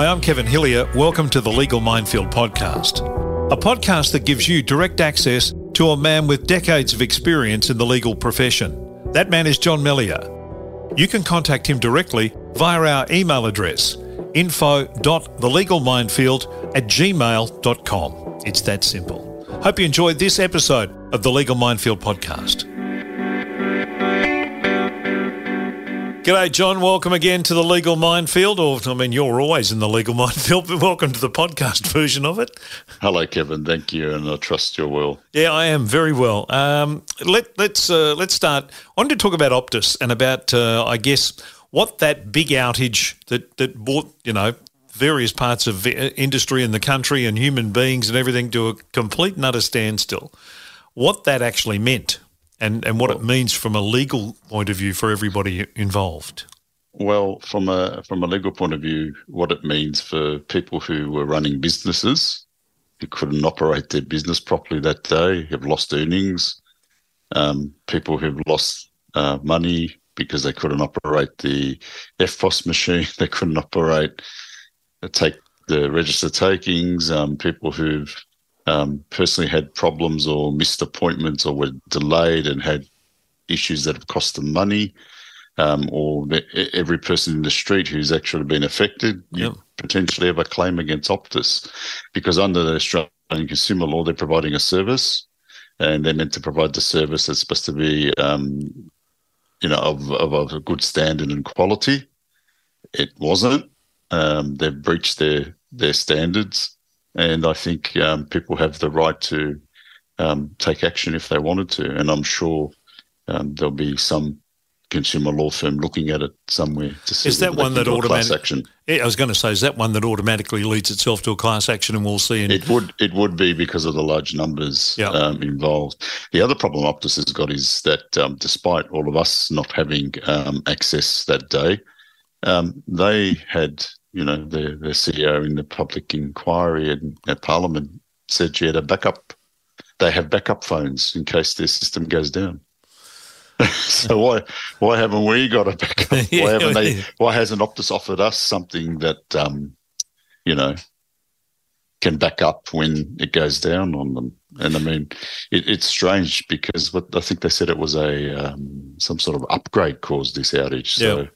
Hi, I'm Kevin Hillier. Welcome to the Legal Minefield podcast, a podcast that gives you direct access to a man with decades of experience in the legal profession. That man is John Melia. You can contact him directly via our email address info.thelegalminefield at gmail.com. It's that simple. Hope you enjoyed this episode of the Legal Minefield podcast. G'day, John. Welcome again to the Legal Minefield. Or, I mean, you're always in the Legal Minefield, but welcome to the podcast version of it. Hello, Kevin. Thank you, and I trust you're well. Yeah, I am very well. Um, let, let's uh, let's start. I wanted to talk about Optus and about, uh, I guess, what that big outage that that brought, you know, various parts of industry in the country and human beings and everything to a complete and utter standstill. What that actually meant and, and what it means from a legal point of view for everybody involved? Well, from a from a legal point of view, what it means for people who were running businesses who couldn't operate their business properly that day, have lost earnings, um, people who've lost uh, money because they couldn't operate the EFTPOS machine, they couldn't operate uh, take the register takings, um, people who've um, personally had problems or missed appointments or were delayed and had issues that have cost them money, um, or the, every person in the street who's actually been affected, yep. you potentially have a claim against Optus because under the Australian consumer law, they're providing a service and they're meant to provide the service that's supposed to be, um, you know, of, of, of, a good standard and quality. It wasn't. Um, they've breached their their standards and I think um, people have the right to um, take action if they wanted to. And I'm sure um, there'll be some consumer law firm looking at it somewhere to see. Is that one that automatically? I was going to say, is that one that automatically leads itself to a class action, and we'll see. In- it would. It would be because of the large numbers yep. um, involved. The other problem Optus has got is that um, despite all of us not having um, access that day, um, they had you know, the, the CEO in the public inquiry and at Parliament said she had a backup. They have backup phones in case their system goes down. so why why haven't we got a backup? Why haven't they? Why hasn't Optus offered us something that um, you know can back up when it goes down on them? And I mean, it, it's strange because what I think they said it was a um, some sort of upgrade caused this outage. So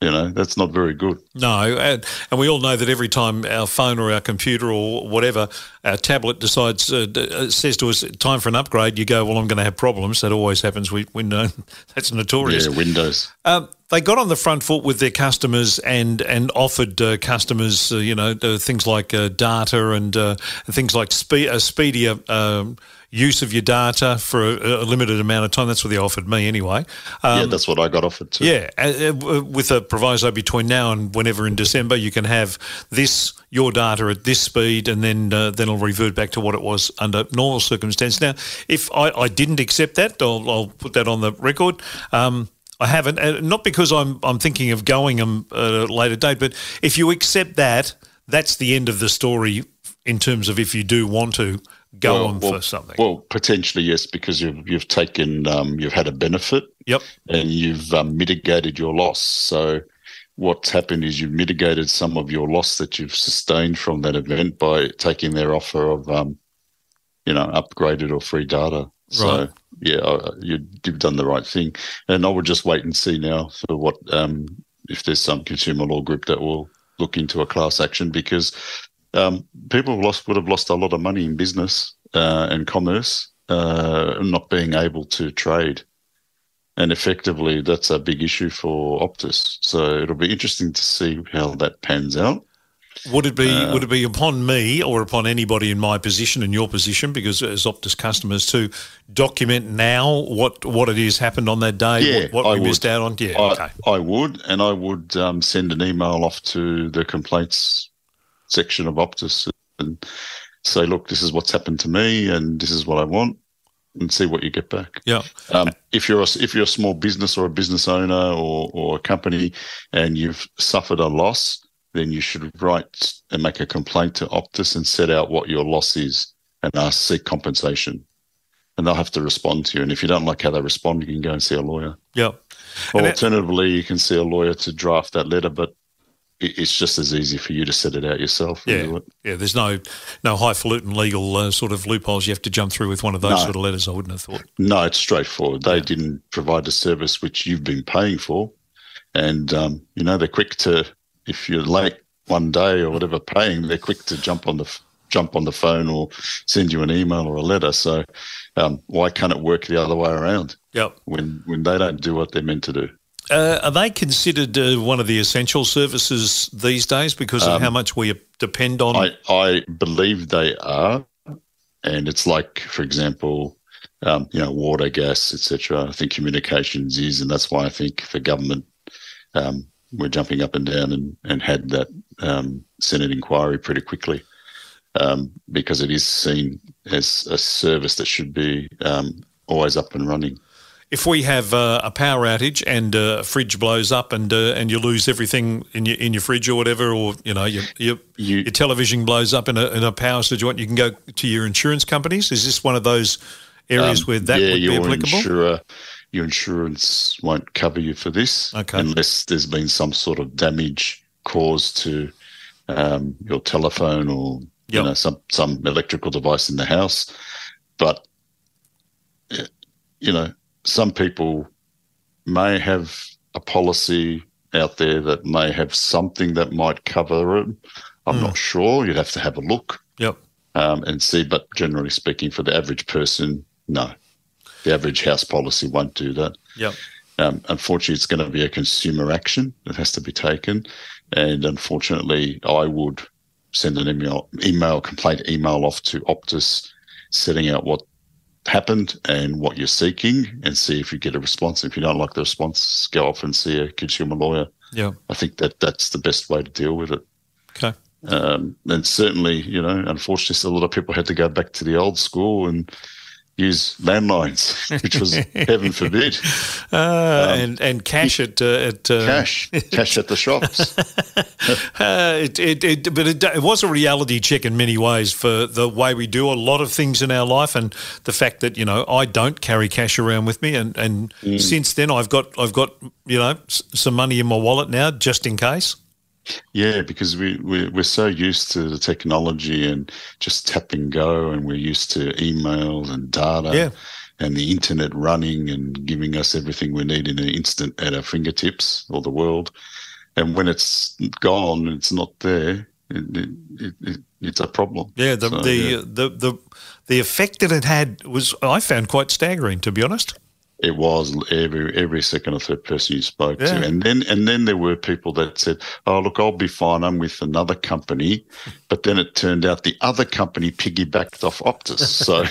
you know that's not very good. No and, and, we all know that every time our phone or our computer or whatever our tablet decides uh, uh says to us time for an upgrade you go well i'm going to have problems. That always happens. We, we know that's notorious. Yeah windows. Um, they got on the front foot with their customers and and offered uh, customers uh, you know things like uh, data and uh, things like spe- speedier um, use of your data for a, a, limited amount of time. That's what they offered me anyway. Um, yeah, that's what I got offered too. Yeah, uh, with a proviso between now and whenever in December, you can have this your data at this speed, and then uh, then it'll revert back to what it was under normal circumstances. Now, if I, I didn't accept that, I'll, I'll, put that on the record. Um, I haven't, uh, not because I'm I'm thinking of going them at a later date, but if you accept that, that's the end of the story in terms of if you do want to go well, on well, for something? Well, potentially yes, because you've you've taken um, you've had a benefit. Yep. And you've um, mitigated your loss. So what's happened is you've mitigated some of your loss that you've sustained from that event by taking their offer of um, you know upgraded or free data. So right. yeah, you, have done the right thing, and I would just wait and see now for what um, if there's some consumer law group that will look into a class action because um, people have lost, would have lost a lot of money in business uh, and commerce, uh, not being able to trade. And effectively, that's a big issue for Optus. So it'll be interesting to see how that pans out. Would it be uh, would it be upon me or upon anybody in my position and your position, because as Optus customers to document now what what it is happened on that day, yeah, what, what we would. missed out on? Yeah, I, okay. I would, and I would um, send an email off to the complaints section of Optus and say, look, this is what's happened to me, and this is what I want, and see what you get back. Yeah. Um, if you're a, if you're a small business or a business owner or or a company, and you've suffered a loss, then you should write and make a complaint to Optus and set out what your loss is and ask seek compensation. And they'll have to respond to you. And if you don't like how they respond, you can go and see a lawyer. Yeah. Or alternatively, you can see a lawyer to draft that letter, but it's just as easy for you to set it out yourself. Yeah, yeah. There's no no highfalutin legal uh, sort of loopholes you have to jump through with one of those no. sort of letters. I wouldn't have thought. No, it's straightforward. They yeah. didn't provide a service which you've been paying for, and um, you know they're quick to if you're late one day or whatever paying, they're quick to jump on the jump on the phone or send you an email or a letter. So um, why can't it work the other way around? Yep. When when they don't do what they're meant to do. Uh, are they considered uh, one of the essential services these days because of um, how much we depend on? I, I, believe they are, and it's like, for example, um, you know, water, gas, etc. I think communications is, and that's why I think the government um, we're jumping up and down and, and had that um, Senate inquiry pretty quickly um, because it is seen as a service that should be um, always up and running if we have uh, a power outage and uh, a fridge blows up and uh, and you lose everything in your in your fridge or whatever, or you know your your, you, your television blows up in a, in a power situation, you can go to your insurance companies. Is this one of those areas um, where that yeah, would be applicable? Insurer, your insurance won't cover you for this okay. unless there's been some sort of damage caused to um, your telephone or yep. you know some some electrical device in the house. But you know some people may have a policy out there that may have something that might cover it. I'm mm. not sure. You'd have to have a look. Yep. Um, and see, but generally speaking, for the average person, no. The average house policy won't do that. Yep. Um, unfortunately, it's going to be a consumer action that has to be taken. And unfortunately, I would send an email, email complaint email off to Optus, setting out what happened and what you're seeking and see if you get a response. If you don't like the response, go off and see a consumer lawyer. Yeah. I think that that's the best way to deal with it. Okay. Um, and certainly, you know, unfortunately, a lot of people had to go back to the old school and use landlines, which was heaven forbid. Uh, um, and and cash at uh, at uh, cash cash at the shops. Uh, it, it, it, but it, it, was a reality check in many ways for the way we do a lot of things in our life, and the fact that you know I don't carry cash around with me, and and mm. since then I've got I've got you know some money in my wallet now just in case. Yeah, because we, we, we're so used to the technology and just tap and go, and we're used to emails and data yeah. and the internet running and giving us everything we need in an instant at our fingertips, or the world. And when it's gone, it's not there. It, it, it, it's a problem. Yeah, the so, the, yeah. the the the effect that it had was I found quite staggering, to be honest. It was every every second or third person you spoke yeah. to, and then and then there were people that said, "Oh, look, I'll be fine. I'm with another company," but then it turned out the other company piggybacked off Optus. So,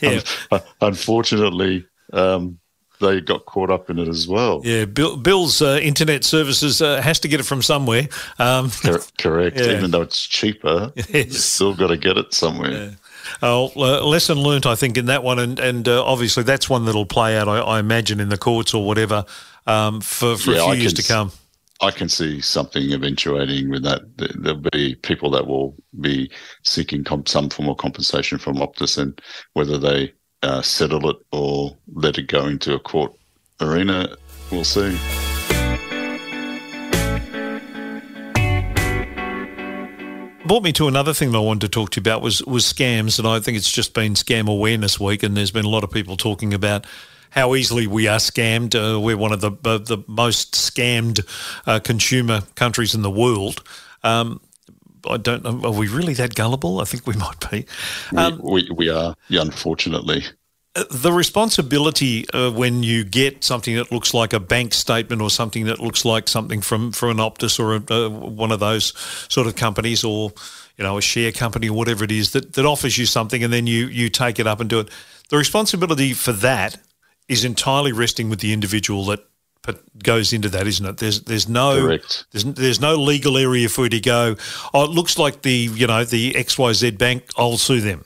yeah. un- unfortunately, um, they got caught up in it as well. Yeah, Bill, Bill's uh, internet services uh, has to get it from somewhere. Um, Correct. Yeah. Even though it's cheaper, yes. you still got to get it somewhere. Uh, lesson learnt, I think, in that one, and and uh, obviously that's one that'll play out, I, I, imagine, in the courts or whatever um, for for yeah, a few I years to come. I can see something eventuating with that. There'll be people that will be seeking comp- some form of compensation from Optus, and whether they uh, settle it or let it go into a court arena, we'll see. Brought me to another thing that I wanted to talk to you about was was scams, and I think it's just been Scam Awareness Week, and there's been a lot of people talking about how easily we are scammed. Uh, we're one of the uh, the most scammed uh, consumer countries in the world. Um, I don't know. Are we really that gullible? I think we might be. Um, we, we, we are, yeah, unfortunately the responsibility uh, when you get something that looks like a bank statement or something that looks like something from, from an Optus or a, uh, one of those sort of companies or you know a share company or whatever it is that, that offers you something and then you you take it up and do it. The responsibility for that is entirely resting with the individual that goes into that, isn't it? There's there's no Correct. there's there's no legal area for you to go. Oh, it looks like the you know the XYZ bank. I'll sue them.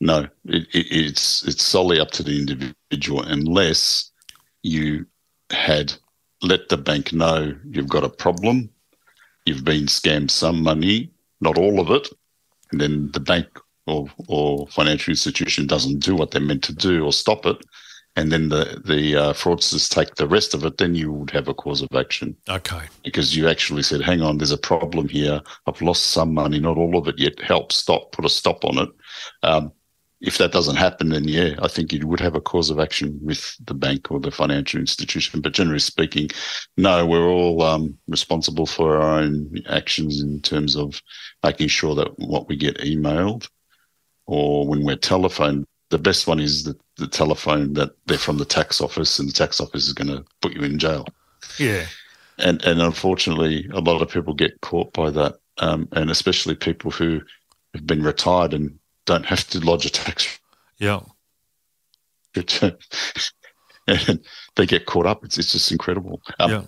No, it, it, it's it's solely up to the individual unless you had let the bank know you've got a problem, you've been scammed some money, not all of it, and then the bank or, or financial institution doesn't do what they're meant to do or stop it, and then the the uh, fraudsters take the rest of it, then you would have a cause of action. Okay. Because you actually said, "Hang on, there's a problem here. I've lost some money, not all of it yet. Help, stop, put a stop on it." Um, if that doesn't happen, then yeah, I think you would have a cause of action with the bank or the financial institution. But generally speaking, no, we're all um, responsible for our own actions in terms of making sure that what we get emailed or when we're telephoned, the best one is the, the telephone that they're from the tax office and the tax office is going to put you in jail. Yeah. And, and unfortunately, a lot of people get caught by that, um, and especially people who have been retired and don't have to lodge a tax Yeah. return. and they get caught up. It's, it's just incredible. Um, Yeah.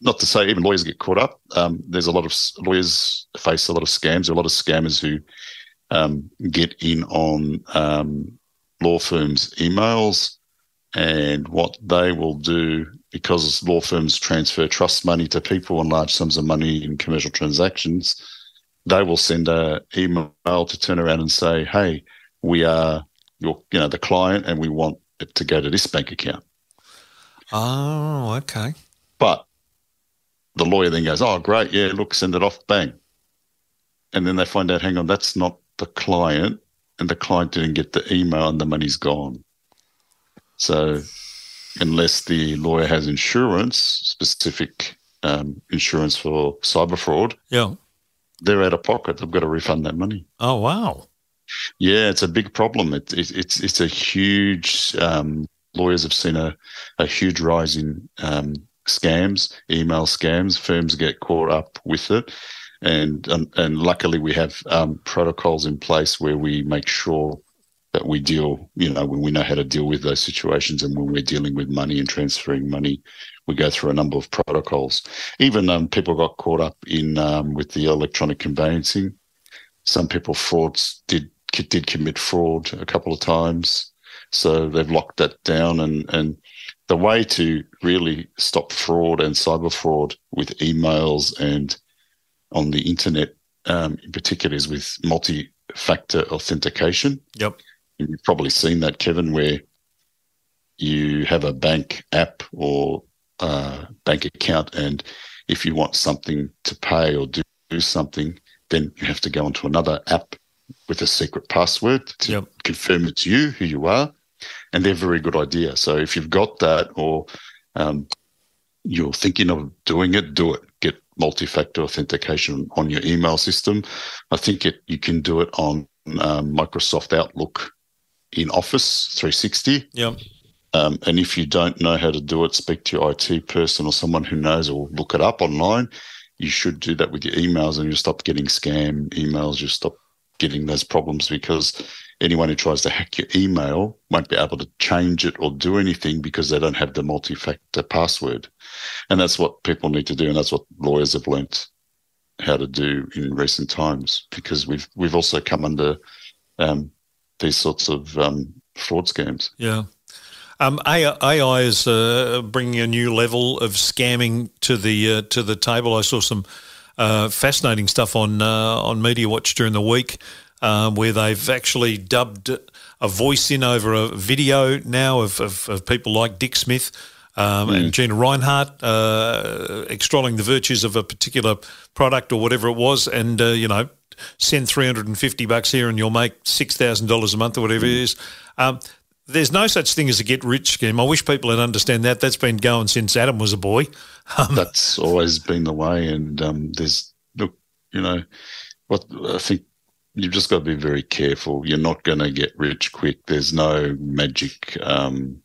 Not to say even lawyers get caught up. Um, there's a lot of lawyers face a lot of scams. There are a lot of scammers who um, get in on um, law firms' emails, and what they will do because law firms transfer trust money to people and large sums of money in commercial transactions, they will send a email to turn around and say, "Hey, we are your, you know, the client, and we want it to go to this bank account." Oh, okay. But the lawyer then goes, "Oh, great, yeah, look, send it off, bang," and then they find out, "Hang on, that's not the client," and the client didn't get the email, and the money's gone. So, unless the lawyer has insurance, specific um, insurance for cyber fraud, Yeah. They're out of pocket. They've got to refund that money. Oh, wow. Yeah, it's a big problem. It, it, it's it's a huge. Um, lawyers have seen a, a huge rise in um, scams, email scams. Firms get caught up with it, and um, and luckily we have um, protocols in place where we make sure that we deal. You know, when we know how to deal with those situations, and when we're dealing with money and transferring money, we go through a number of protocols. Even um, people got caught up in um, with the electronic conveyancing. Some people frauds did did commit fraud a couple of times, so they've locked that down. And and the way to really stop fraud and cyber fraud with emails and on the internet, um, in particular, is with multi-factor authentication. Yep. You've probably seen that, Kevin, where you have a bank app or uh, bank account, and if you want something to pay or do, do something, then you have to go onto another app with a secret password to Yep. confirm it's you, who you are, and they're a very good idea. So if you've got that, or um, you're thinking of doing it, do it. Get multi-factor authentication on your email system. I think it you can do it on um, Microsoft Outlook in Office 360. Yeah. Um, and if you don't know how to do it, speak to your IT person or someone who knows, or look it up online. You should do that with your emails, and you'll stop getting scam emails. You'll stop getting those problems because anyone who tries to hack your email won't be able to change it or do anything because they don't have the multi-factor password. And that's what people need to do, and that's what lawyers have learnt how to do in recent times because we've we've also come under um, these sorts of um, fraud schemes. Yeah. Um, AI, AI is uh, bringing a new level of scamming to the uh, to the table. I saw some uh, fascinating stuff on uh, on Media Watch during the week, um, where they've actually dubbed a voice in over a video now of, of, of people like Dick Smith um, and Gina Rinehart uh, extolling the virtues of a particular product or whatever it was, and uh, you know, send three hundred and fifty bucks here and you'll make six thousand dollars a month or whatever it is. Um, there's no such thing as a get rich scheme. I wish people would understand that. That's been going since Adam was a boy. Um, That's always been the way, and um, there's look, you know, what I think you've just got to be very careful. You're not going to get rich quick. There's no magic um,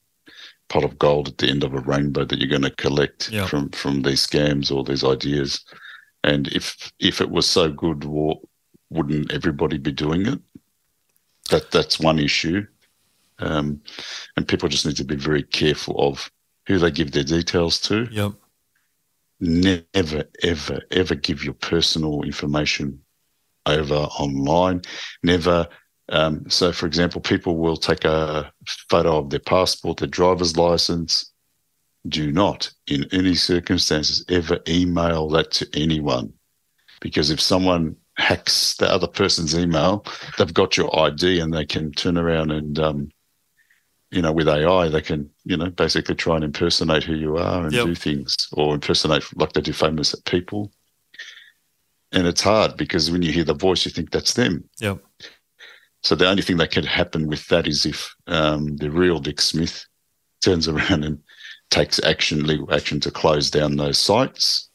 pot of gold at the end of a rainbow that you're going to collect Yeah. from from these scams or these ideas. And if if it was so good, wouldn't everybody be doing it? That that's one issue, um, and people just need to be very careful of who they give their details to yep. never, ever, ever give your personal information over online. Never. Um, so, for example, people will take a photo of their passport, their driver's license. Do not, in any circumstances, ever email that to anyone. Because if someone hacks the other person's email, they've got your ID and they can turn around and um, you know, with AI, they can, you know, basically try and impersonate who you are and Yep. do things or impersonate like they do famous people. And it's hard because when you hear the voice, you think that's them. Yep. So the only thing that could happen with that is if um, the real Dick Smith turns around and takes action, legal action to close down those sites,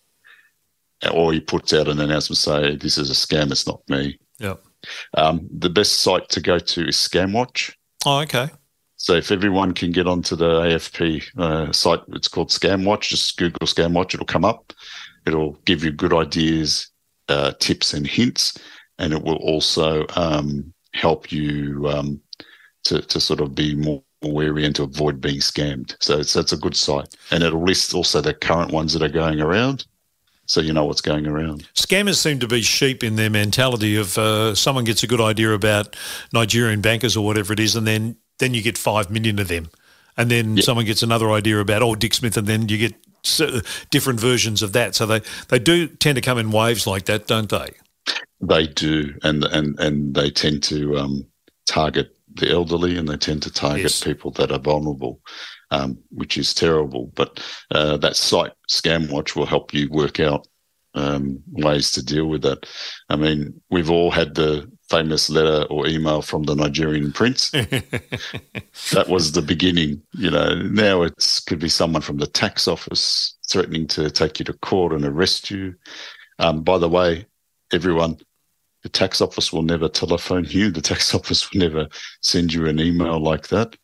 or he puts out an announcement say this is a scam, it's not me. Yep. Um, the best site to go to is ScamWatch. Oh, okay. So if everyone can get onto the AFP uh, site, it's called ScamWatch. Just Google ScamWatch; it'll come up. It'll give you good ideas, uh, tips, and hints, and it will also um, help you um, to to sort of be more wary and to avoid being scammed. So it's that's a good site, and it'll list also the current ones that are going around, so you know what's going around. Scammers seem to be sheep in their mentality of uh, someone gets a good idea about Nigerian bankers or whatever it is, and then then you get five million of them, and then Yep. someone gets another idea about oh Dick Smith, and then you get different versions of that. So they they do tend to come in waves like that, don't they? They do, and and and they tend to um, target the elderly, and they tend to target Yes. people that are vulnerable, um, which is terrible. But uh, that site ScamWatch will help you work out um, ways to deal with that. I mean, we've all had the famous letter or email from the Nigerian prince. that was the beginning. You know, now it could be someone from the tax office threatening to take you to court and arrest you. Um, by the way, everyone, the tax office will never telephone you. The tax office will never send you an email like that.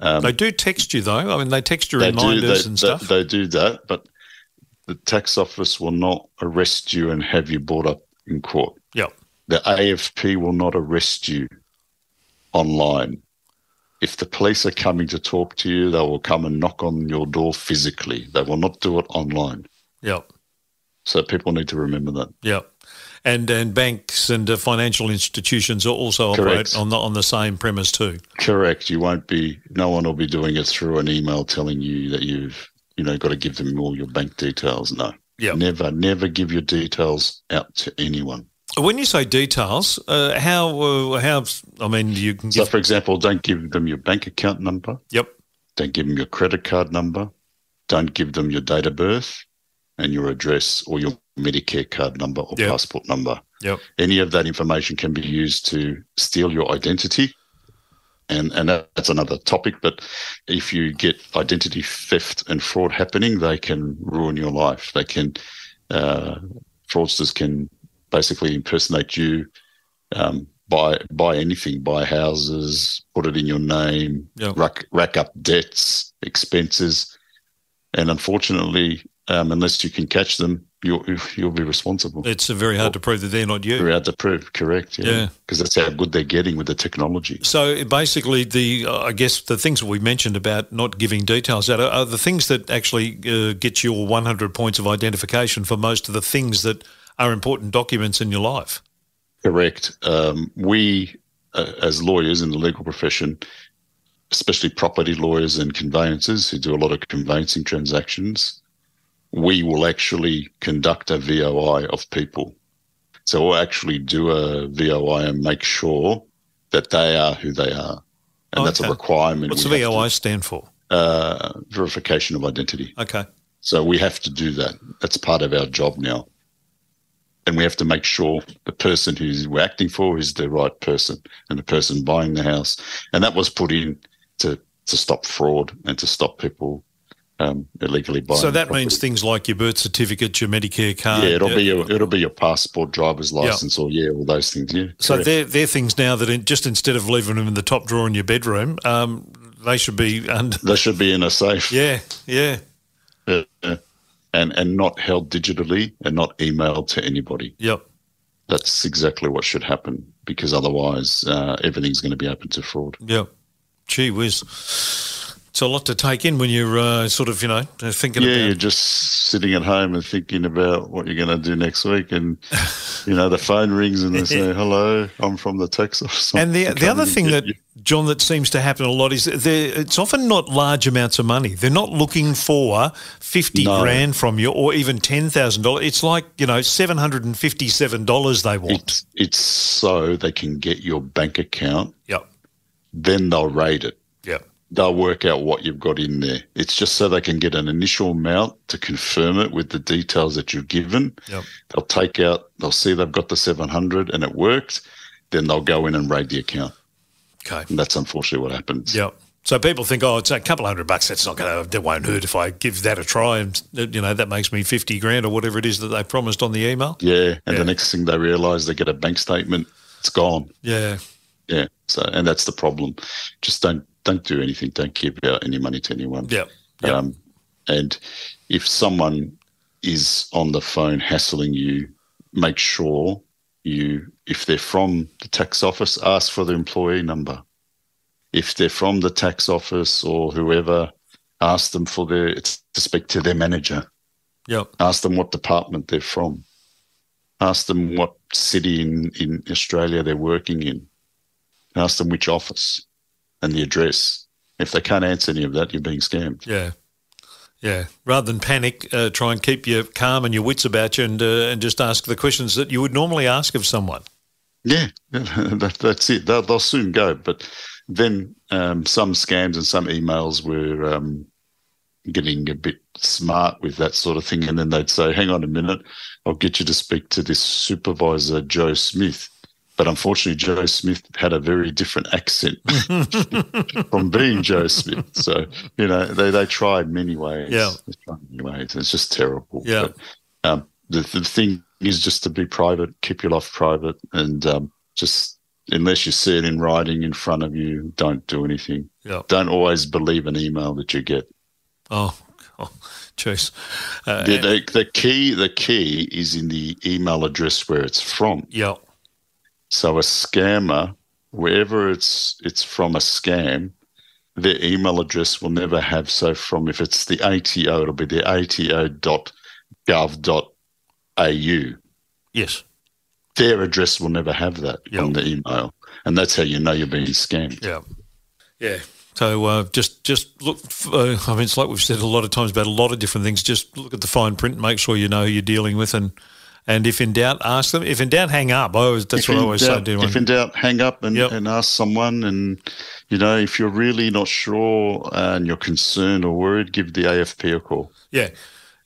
Um, they do text you though. I mean, they text you they do, reminders they, and they- stuff. They, do that, but the tax office will not arrest you and have you brought up in court. Yep. The AFP will not arrest you online. If the police are coming to talk to you, they will come and knock on your door physically. They will not do it online. Yep. So people need to remember that. Yep. And and banks and uh, financial institutions are also operate on the on the same premise too. Correct. You won't be. No one will be doing it through an email telling you that you've, you know, got to give them all your bank details. No. Yeah. Never, never give your details out to anyone. When you say details, uh, how uh, how I mean you can So, give. for example, don't give them your bank account number. Yep. Don't give them your credit card number. Don't give them your date of birth and your address or your Medicare card number or Yep. passport number. Yep. Any of that information can be used to steal your identity. And, and that's another topic. But if you get identity theft and fraud happening, they can ruin your life. They can, uh, fraudsters can basically impersonate you, um, buy buy anything, buy houses, put it in your name, Yep. rack rack up debts, expenses, and unfortunately, um, unless you can catch them, you'll you'll be responsible. It's very hard to prove that they're not you. Very hard to prove, correct? Yeah. because that's how good they're getting with the technology. So basically, the uh, I guess the things that we mentioned about not giving details out are, are the things that actually uh, get your 100 points of identification for most of the things that are important documents in your life. Correct. Um, we, uh, as lawyers in the legal profession, especially property lawyers and conveyancers who do a lot of conveyancing transactions, we will actually conduct a VOI of people. So we'll actually do a VOI and make sure that they are who they are. And that's a requirement. What's the have to- VOI stand for? uh, verification of identity. Okay. So we have to do that. That's part of our job now. And we have to make sure the person who's we're acting for is the right person and the person buying the house. And that was put in to, to stop fraud and to stop people um, illegally buying. So that means things like your birth certificate, your Medicare card. yeah, it'll uh, be your it'll be your passport, driver's license, or yeah, all those things. Yeah. So correct. they're, they're things now that in, just instead of leaving them in the top drawer in your bedroom, um, they should be under. they should be in a safe. Yeah, yeah, uh, and and not held digitally and not emailed to anybody. yep. That's exactly what should happen because otherwise uh, everything's going to be open to fraud. Yep. Gee whiz. It's a lot to take in when you're uh, sort of, you know, thinking about Yeah, you're just sitting at home and thinking about what you're going to do next week, and you know the phone rings and they say, "Hello, I'm from the tax office." And the the other thing that you." John that seems to happen a lot is it's often not large amounts of money. They're not looking for fifty No. grand from you or even ten thousand dollars. It's like you know seven hundred and fifty seven dollars they want. it's it's so they can get your bank account, Yep. then they'll raid it. Yep. They'll work out what you've got in there. It's just so they can get an initial amount to confirm it with the details that you've given. Yep. They'll take out, they'll see they've got the 700 and it worked. Then they'll go in and raid the account. Okay. And that's unfortunately what happens. Yep. So people think, oh, it's a couple hundred bucks. That's not going to, that won't hurt if I give that a try. And, you know, that makes me 50 grand or whatever it is that they promised on the email. Yeah. And Yeah. the next thing they realize, they get a bank statement, it's gone. Yeah. Yeah. So, and that's the problem. Just don't, don't do anything. Don't give out any money to anyone. Yeah. Yep. Um, and if someone is on the phone hassling you, make sure you, if they're from the tax office, ask for the employee number. If they're from the tax office or whoever, ask them for their to speak to their manager. Yep. Ask them what department they're from. Ask them what city in, in Australia they're working in. Ask them which office and the address. If they can't answer any of that, you're being scammed. Yeah. Yeah. Rather than panic, uh, try and keep your calm and your wits about you and, uh, and just ask the questions that you would normally ask of someone. Yeah, that, that's it. They'll, they'll soon go. But then um, some scams and some emails were um, getting a bit smart with that sort of thing. And then they'd say, hang on a minute, I'll get you to speak to this supervisor, Joe Smith. But unfortunately, Joe Smith had a very different accent from being Joe Smith. So, you know, they, they tried many ways. Yeah. Many ways. It's just terrible. Yeah. But, um, the, the thing is just to be private, keep your life private, and um, just unless you see it in writing in front of you, don't do anything. Yeah. Don't always believe an email that you get. Oh, oh jeez. Uh, The, the, the key, the key is in the email address where it's from. yeah. So a scammer, wherever it's it's from a scam, their email address will never have. So from if it's the ATO, it'll be the ato.gov.au. Yes. Their address will never have that Yep. on the email, and that's how you know you're being scammed. Yeah. Yeah. So uh, just just look. f- Uh, I mean, it's like we've said a lot of times about a lot of different things. Just look at the fine print, and make sure you know who you're dealing with, and and if in doubt, ask them. If in doubt, hang up. I always, that's If what I always say. doubt- Do If in doubt, hang up and, Yep. and ask someone. And you know, if you're really not sure and you're concerned or worried, give the AFP a call. yeah,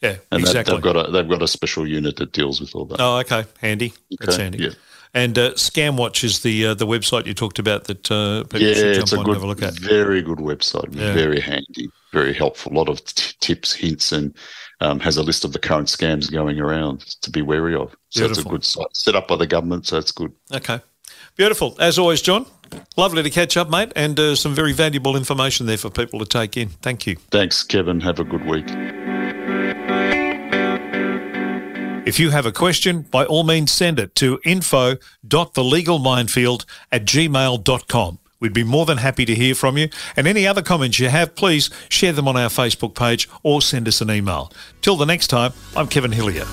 yeah, And that, exactly. they've got a they've got a special unit that deals with all that. oh, okay, handy. That's Okay, handy. yeah. And uh, ScamWatch is the uh, the website you talked about that uh, people yeah, should it's jump a on and have a look good, at. very good website. Yeah. Very handy, very helpful. A lot of t- tips, hints, and um, has a list of the current scams going around to be wary of. So it's a good site set up by the government, so it's good. Okay, beautiful. As always, John. Lovely to catch up, mate, and uh, some very valuable information there for people to take in. Thank you. Thanks, Kevin. Have a good week. If you have a question, by all means send it to info.thelegalminefield at gmail.com. We'd be more than happy to hear from you. And any other comments you have, please share them on our Facebook page or send us an email. Till the next time, I'm Kevin Hillier.